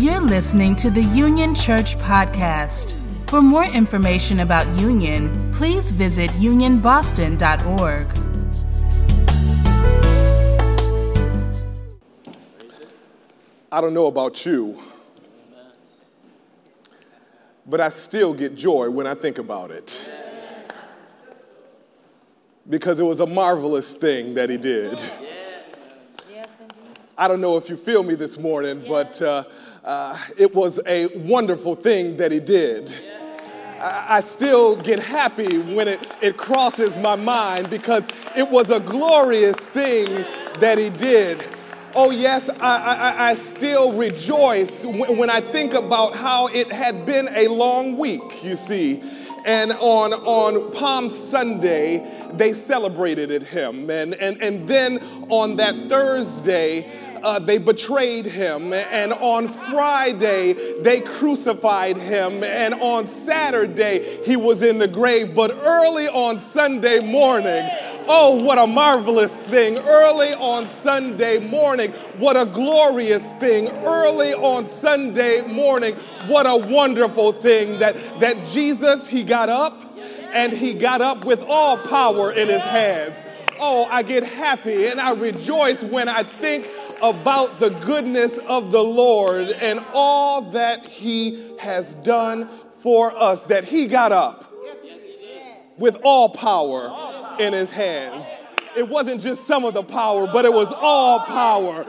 You're listening to the Union Church Podcast. For more information about Union, please visit unionboston.org. I don't know about you, but I still get joy when I think about it. Because it was a marvelous thing that he did. I don't know if you feel me this morning, but uh, uh, it was a wonderful thing that he did. I, still get happy when it, it crosses my mind because it was a glorious thing that he did. Oh, yes, I, I, I still rejoice when, I think about how it had been a long week, you see. And on, on Palm Sunday, they celebrated it him. And, and, and then on that Thursday, uh, they betrayed him. And on Friday, they crucified him. And on Saturday, he was in the grave. But early on Sunday morning, oh, what a marvelous thing. Early on Sunday morning, what a glorious thing. Early on Sunday morning, what a wonderful thing that, that Jesus, he got up and he got up with all power in his hands. Oh, I get happy and I rejoice when I think about the goodness of the Lord and all that He has done for us, that He got up with all power in His hands. It wasn't just some of the power, but it was all power.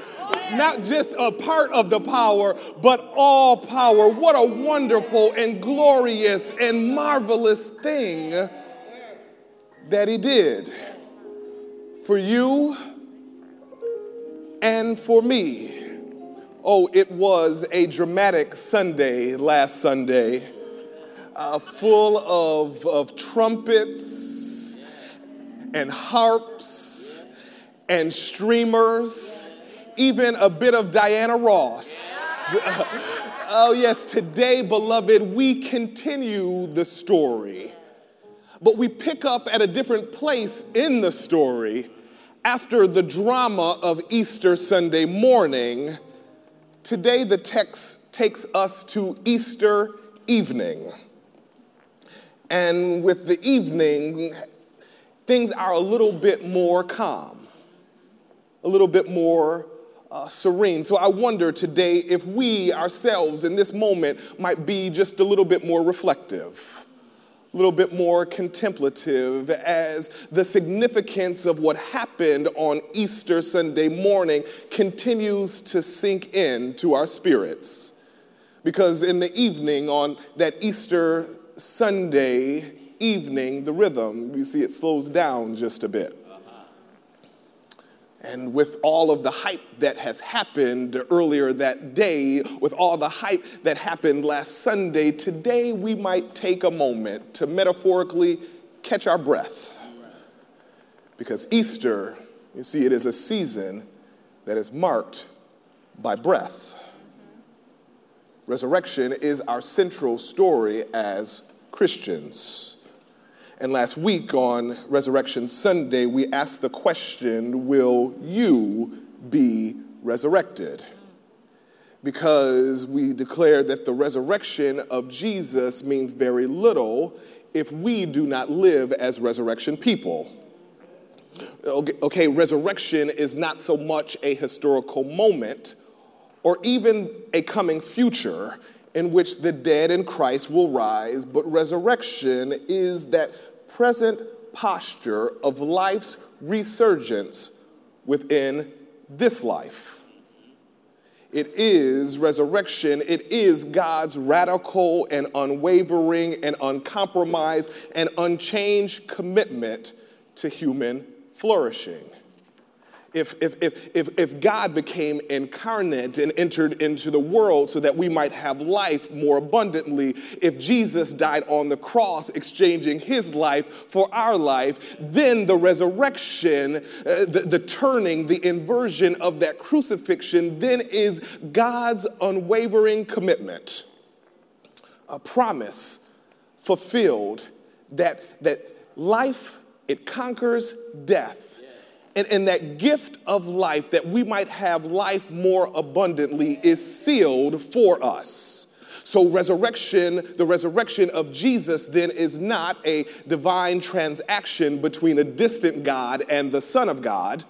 Not just a part of the power, but all power. What a wonderful and glorious and marvelous thing that He did for you and for me. Oh, it was a dramatic Sunday last Sunday, uh, full of, of trumpets and harps and streamers, even a bit of Diana Ross. oh, yes, today, beloved, we continue the story, but we pick up at a different place in the story after the drama of Easter Sunday morning, today the text takes us to Easter evening. And with the evening, things are a little bit more calm, a little bit more uh, serene. So I wonder today if we ourselves in this moment might be just a little bit more reflective a little bit more contemplative as the significance of what happened on Easter Sunday morning continues to sink in to our spirits. Because in the evening, on that Easter Sunday evening, the rhythm, you see, it slows down just a bit. And with all of the hype that has happened earlier that day, with all the hype that happened last Sunday, today we might take a moment to metaphorically catch our breath. Because Easter, you see, it is a season that is marked by breath. Resurrection is our central story as Christians. And last week on Resurrection Sunday, we asked the question Will you be resurrected? Because we declared that the resurrection of Jesus means very little if we do not live as resurrection people. Okay, okay, resurrection is not so much a historical moment or even a coming future in which the dead in Christ will rise, but resurrection is that present posture of life's resurgence within this life. It is resurrection. It is God's radical and unwavering and uncompromised and unchanged commitment to human flourishing if, if, if, if, God became incarnate and entered into the world so that we might have life more abundantly, if Jesus died on the cross, exchanging his life for our life, then the resurrection, uh, the, the turning, the inversion of that crucifixion, then is God's unwavering commitment, a promise fulfilled that, that life, it conquers death And, and that gift of life, that we might have life more abundantly, is sealed for us. So, resurrection, the resurrection of Jesus, then is not a divine transaction between a distant God and the Son of God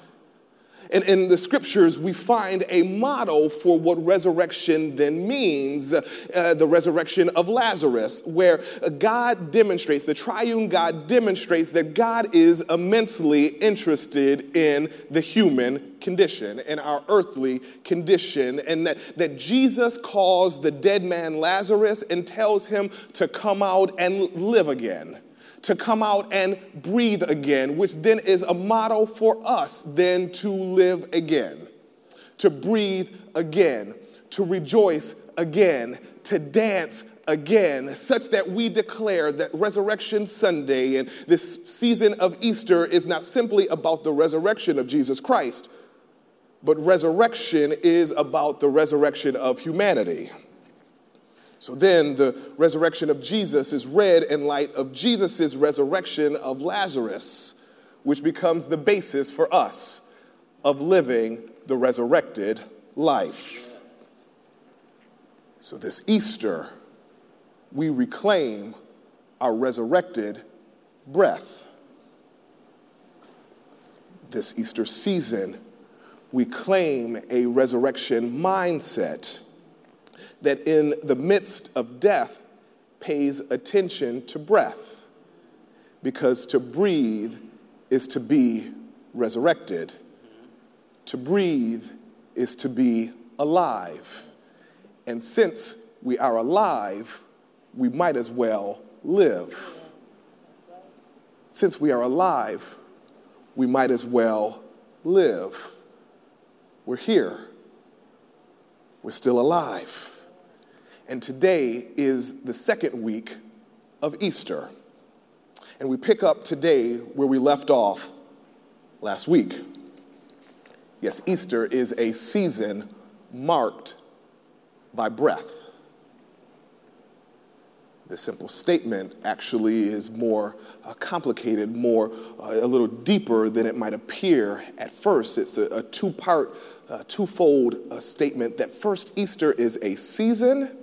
and in the scriptures, we find a model for what resurrection then means uh, the resurrection of Lazarus, where God demonstrates, the triune God demonstrates that God is immensely interested in the human condition, in our earthly condition, and that, that Jesus calls the dead man Lazarus and tells him to come out and live again to come out and breathe again, which then is a model for us then to live again, to breathe again, to rejoice again, to dance again, such that we declare that Resurrection Sunday and this season of Easter is not simply about the resurrection of Jesus Christ, but resurrection is about the resurrection of humanity. So then the resurrection of Jesus is read in light of Jesus' resurrection of Lazarus, which becomes the basis for us of living the resurrected life. So this Easter, we reclaim our resurrected breath. This Easter season, we claim a resurrection mindset that in the midst of death pays attention to breath, because to breathe is to be resurrected. To breathe is to be alive. And since we are alive, we might as well live. Since we are alive, we might as well live. We're here. We're still alive. And today is the second week of Easter. And we pick up today where we left off last week. Yes, Easter is a season marked by breath. This simple statement actually is more uh, complicated, more uh, a little deeper than it might appear at first. It's a, a two part, uh, twofold uh, statement that first, Easter is a season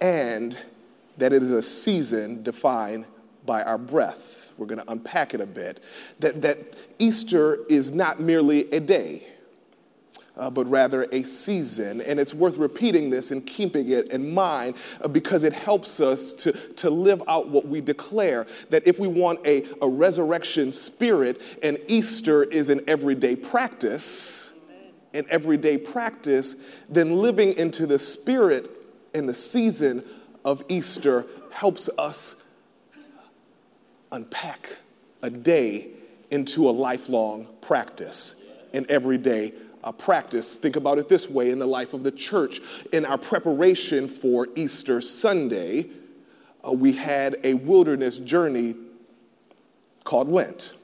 and that it is a season defined by our breath. We're going to unpack it a bit. That, that Easter is not merely a day, uh, but rather a season. And it's worth repeating this and keeping it in mind uh, because it helps us to, to live out what we declare. That if we want a, a resurrection spirit, and Easter is an everyday practice, an everyday practice, then living into the spirit in the season of Easter helps us unpack a day into a lifelong practice, an everyday uh, practice. Think about it this way in the life of the church. In our preparation for Easter Sunday, uh, we had a wilderness journey called Lent,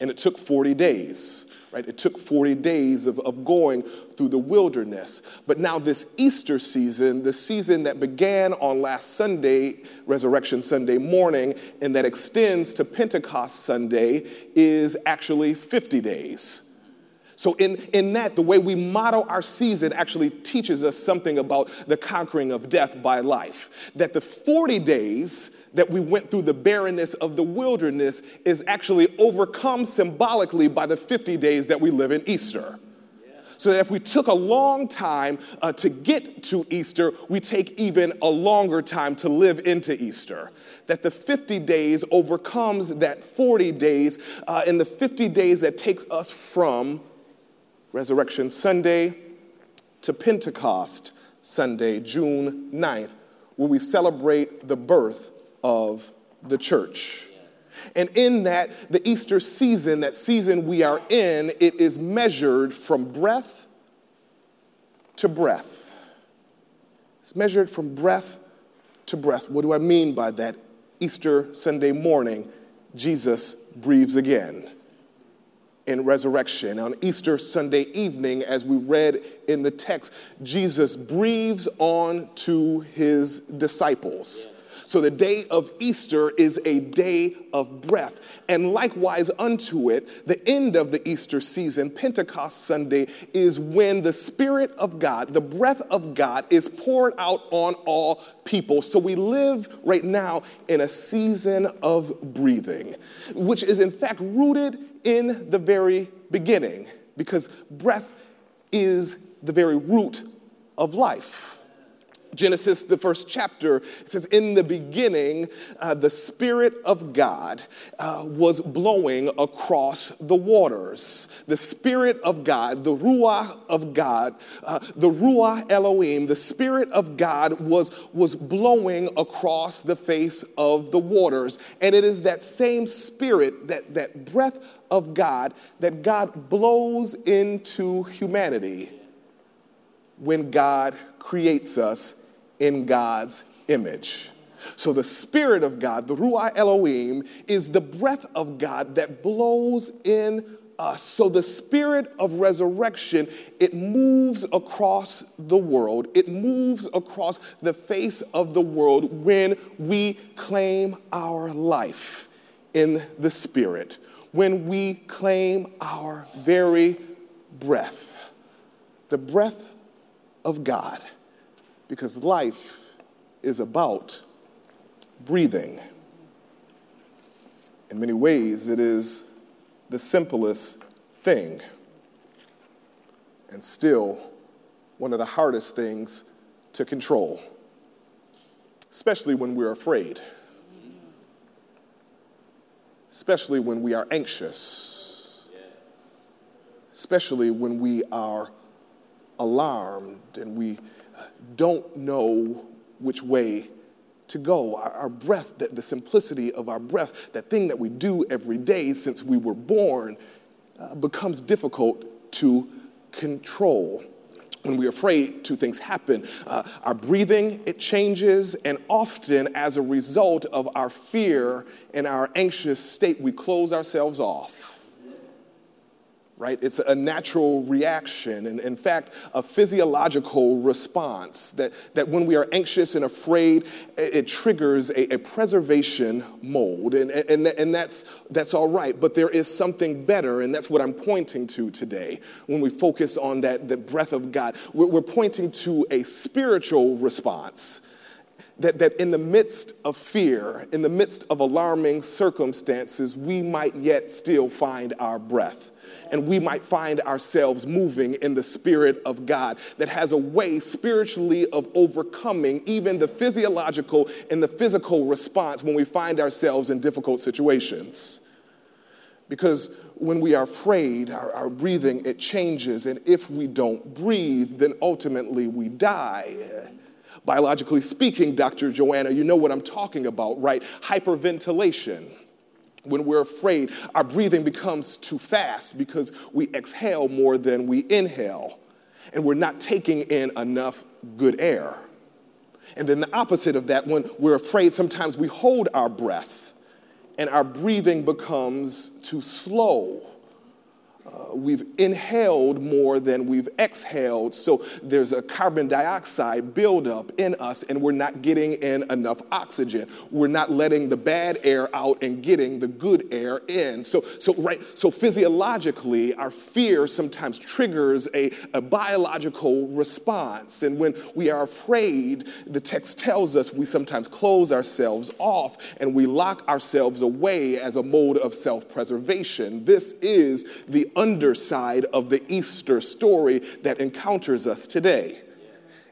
and it took 40 days right? It took 40 days of, of going through the wilderness. But now, this Easter season, the season that began on last Sunday, Resurrection Sunday morning, and that extends to Pentecost Sunday, is actually 50 days. So, in, in that, the way we model our season actually teaches us something about the conquering of death by life. That the 40 days that we went through the barrenness of the wilderness is actually overcome symbolically by the 50 days that we live in Easter. So that if we took a long time uh, to get to Easter, we take even a longer time to live into Easter. That the 50 days overcomes that 40 days, uh, and the 50 days that takes us from Resurrection Sunday to Pentecost Sunday, June 9th, where we celebrate the birth of the church. And in that, the Easter season, that season we are in, it is measured from breath to breath. It's measured from breath to breath. What do I mean by that? Easter Sunday morning, Jesus breathes again in resurrection. On Easter Sunday evening, as we read in the text, Jesus breathes on to his disciples. So the day of Easter is a day of breath. And likewise unto it, the end of the Easter season, Pentecost Sunday, is when the Spirit of God, the breath of God, is poured out on all people. So we live right now in a season of breathing, which is in fact rooted in the very beginning, because breath is the very root of life. Genesis, the first chapter, it says, In the beginning, uh, the Spirit of God uh, was blowing across the waters. The Spirit of God, the Ruah of God, uh, the Ruah Elohim, the Spirit of God was, was blowing across the face of the waters. And it is that same Spirit, that, that breath of God, that God blows into humanity when God creates us in God's image. So, the Spirit of God, the Ruah Elohim, is the breath of God that blows in us. So, the Spirit of resurrection, it moves across the world. It moves across the face of the world when we claim our life in the Spirit, when we claim our very breath, the breath of God because life is about breathing. In many ways, it is the simplest thing, and still one of the hardest things to control, especially when we're afraid, especially when we are anxious, especially when we are alarmed and we don't know which way to go. Our, our breath, the, the, simplicity of our breath, that thing that we do every day since we were born, uh, becomes difficult to control. When we're afraid, two things happen. Uh, our breathing, it changes, and often as a result of our fear and our anxious state, we close ourselves off right? It's a natural reaction, and in fact, a physiological response that, that when we are anxious and afraid, it, it triggers a, a, preservation mode, and, and, and that's, that's all right. But there is something better, and that's what I'm pointing to today when we focus on that the breath of God. We're, we're pointing to a spiritual response. That, that in the midst of fear, in the midst of alarming circumstances, we might yet still find our breath and we might find ourselves moving in the Spirit of God that has a way spiritually of overcoming even the physiological and the physical response when we find ourselves in difficult situations. Because when we are afraid, our, our breathing, it changes, and if we don't breathe, then ultimately we die. Biologically speaking, Dr. Joanna, you know what I'm talking about, right? Hyperventilation when we're afraid, our breathing becomes too fast because we exhale more than we inhale, and we're not taking in enough good air. And then the opposite of that, when we're afraid, sometimes we hold our breath and our breathing becomes too slow uh, we've inhaled more than we've exhaled, so there's a carbon dioxide buildup in us, and we're not getting in enough oxygen. We're not letting the bad air out and getting the good air in. So, so right, so physiologically, our fear sometimes triggers a, a biological response, and when we are afraid, the text tells us we sometimes close ourselves off and we lock ourselves away as a mode of self-preservation. This is the underside of the Easter story that encounters us today.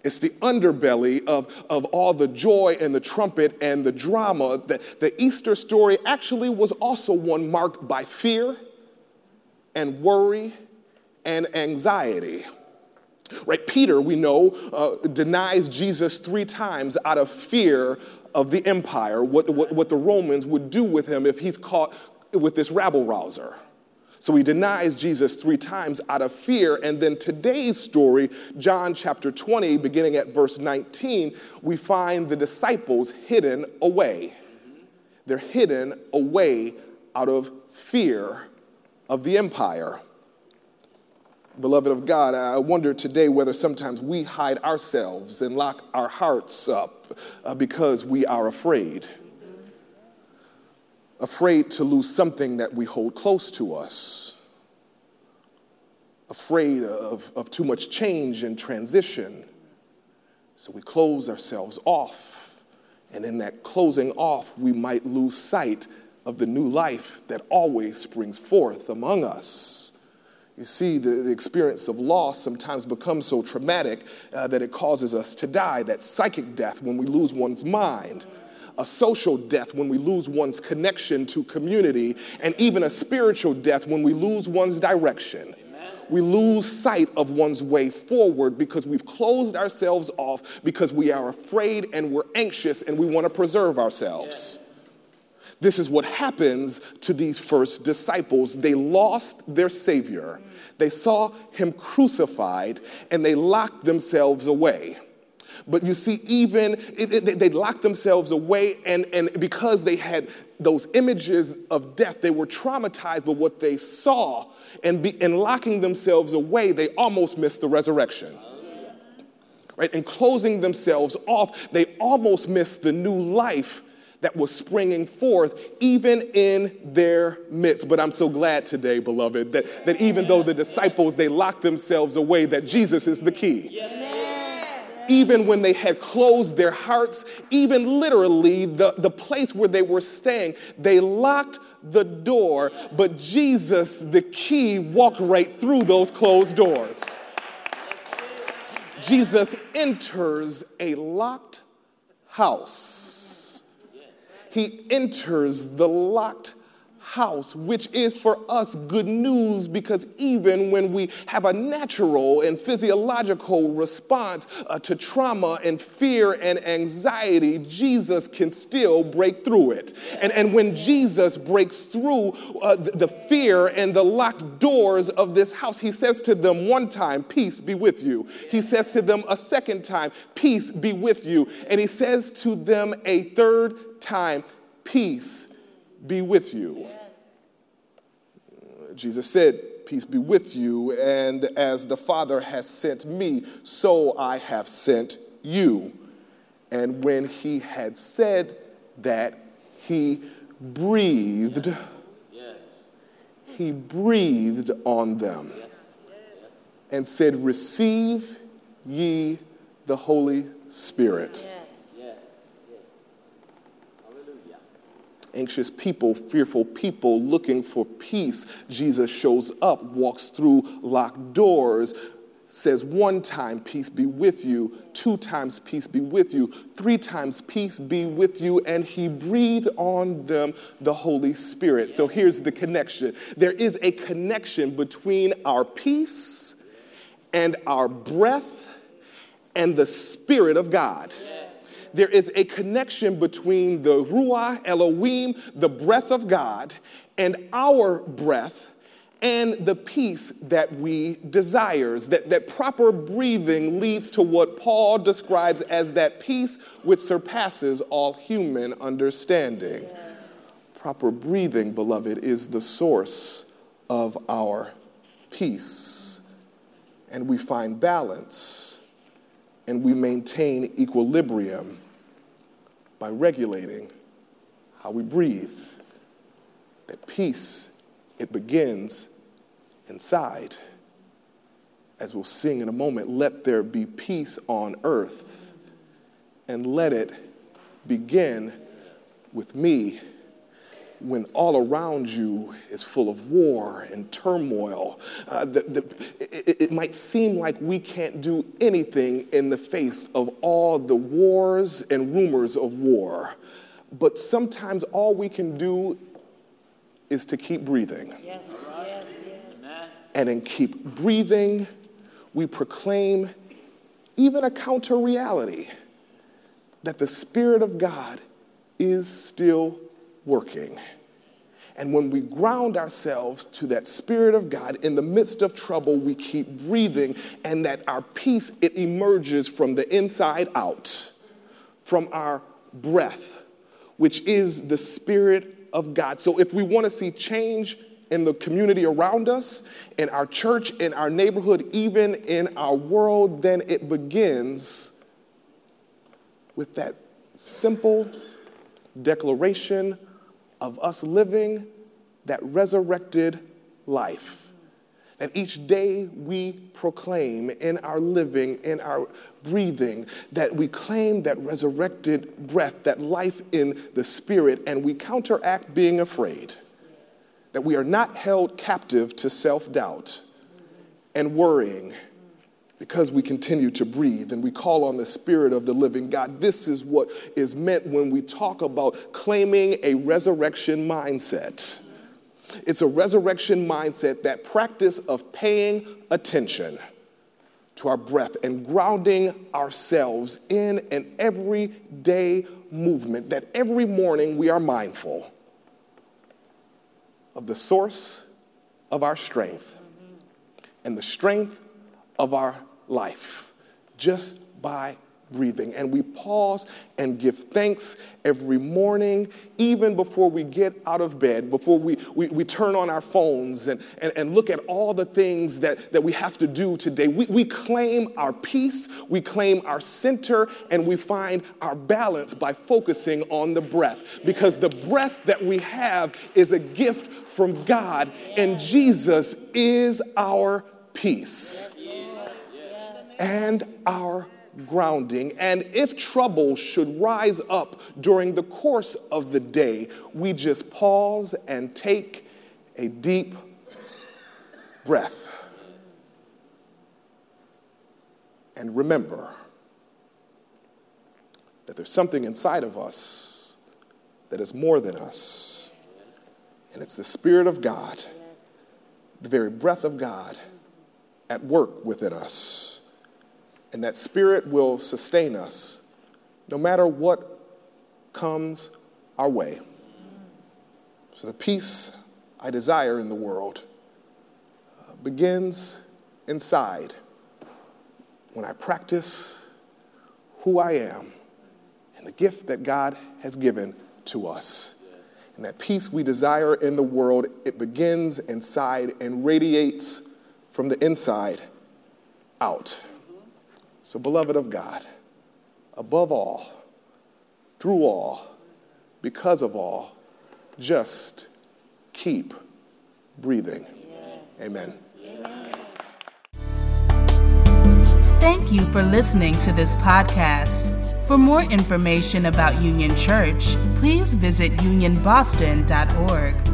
It's the underbelly of, of all the joy and the trumpet and the drama. The, the Easter story actually was also one marked by fear and worry and anxiety. Right? Peter, we know, uh, denies Jesus three times out of fear of the empire, what, what, what the Romans would do with him if he's caught with this rabble rouser. So he denies Jesus three times out of fear. And then today's story, John chapter 20, beginning at verse 19, we find the disciples hidden away. They're hidden away out of fear of the empire. Beloved of God, I wonder today whether sometimes we hide ourselves and lock our hearts up uh, because we are afraid. Afraid to lose something that we hold close to us. Afraid of, of too much change and transition. So we close ourselves off. And in that closing off, we might lose sight of the new life that always springs forth among us. You see, the, the, experience of loss sometimes becomes so traumatic uh, that it causes us to die. That psychic death when we lose one's mind, a social death when we lose one's connection to community, and even a spiritual death when we lose one's direction. We lose sight of one's way forward because we've closed ourselves off because we are afraid and we're anxious and we want to preserve ourselves. This is what happens to these first disciples. They lost their Savior, they saw him crucified, and they locked themselves away. But you see, even it, it, they locked themselves away, and, and because they had those images of death, they were traumatized by what they saw. And be, in locking themselves away, they almost missed the resurrection. Right? And closing themselves off, they almost missed the new life that was springing forth even in their midst. But I'm so glad today, beloved, that, that even though the disciples, they locked themselves away, that Jesus is the key. Yes. Even when they had closed their hearts, even literally the, the place where they were staying, they locked the door, but Jesus, the key, walked right through those closed doors. Jesus enters a locked house he enters the locked house, which is for us good news because even when we have a natural and physiological response uh, to trauma and fear and anxiety, Jesus can still break through it. And, and when Jesus breaks through uh, the, the fear and the locked doors of this house, he says to them one time, Peace be with you. He says to them a second time, Peace be with you. And he says to them a third time, Peace be with you. Jesus said, Peace be with you, and as the Father has sent me, so I have sent you. And when he had said that, he breathed. Yes. Yes. He breathed on them yes. and said, Receive ye the Holy Spirit. Anxious people, fearful people looking for peace. Jesus shows up, walks through locked doors, says one time, Peace be with you, two times, Peace be with you, three times, Peace be with you, and he breathed on them the Holy Spirit. So here's the connection there is a connection between our peace and our breath and the Spirit of God. Yeah there is a connection between the Ruah Elohim, the breath of God, and our breath and the peace that we desires. That, that proper breathing leads to what Paul describes as that peace which surpasses all human understanding. Yes. Proper breathing, beloved, is the source of our peace. And we find balance and we maintain equilibrium by regulating how we breathe. That peace, it begins inside. As we'll sing in a moment, let there be peace on earth, and let it begin with me when all around you is full of war and turmoil. Uh, the, the, it, it, might seem like we can't do anything in the face of all the wars and rumors of war. But sometimes all we can do is to keep breathing. Yes, yes, yes. And in keep breathing, we proclaim even a counter reality that the Spirit of God is still working. And when we ground ourselves to that Spirit of God in the midst of trouble, we keep breathing, and that our peace, it emerges from the inside out, from our breath, which is the Spirit of God. So if we want to see change in the community around us, in our church, in our neighborhood, even in our world, then it begins with that simple declaration of us living that resurrected life. And each day we proclaim in our living, in our breathing, that we claim that resurrected breath, that life in the spirit, and we counteract being afraid. That we are not held captive to self doubt and worrying because we continue to breathe and we call on the Spirit of the living God. This is what is meant when we talk about claiming a resurrection mindset. It's a resurrection mindset, that practice of paying attention to our breath and grounding ourselves in an everyday movement, that every morning we are mindful of the source of our strength and the strength of our life just by breathing. And we pause and give thanks every morning, even before we get out of bed, before we, we, we turn on our phones and, and, and look at all the things that, that we have to do today. We, we claim our peace, we claim our center, and we find our balance by focusing on the breath. Because the breath that we have is a gift from God, and Jesus is our peace and our grounding. And if trouble should rise up during the course of the day, we just pause and take a deep breath. And remember that there's something inside of us that is more than us. And it's the Spirit of God, the very breath of God at work within us and that Spirit will sustain us no matter what comes our way. So, the peace I desire in the world uh, begins inside when I practice who I am and the gift that God has given to us. And that peace we desire in the world, it begins inside and radiates from the inside out. So, beloved of God, above all, through all, because of all, just keep breathing. Yes. Amen. Thank you for listening to this podcast. For more information about Union Church, please visit unionboston.org.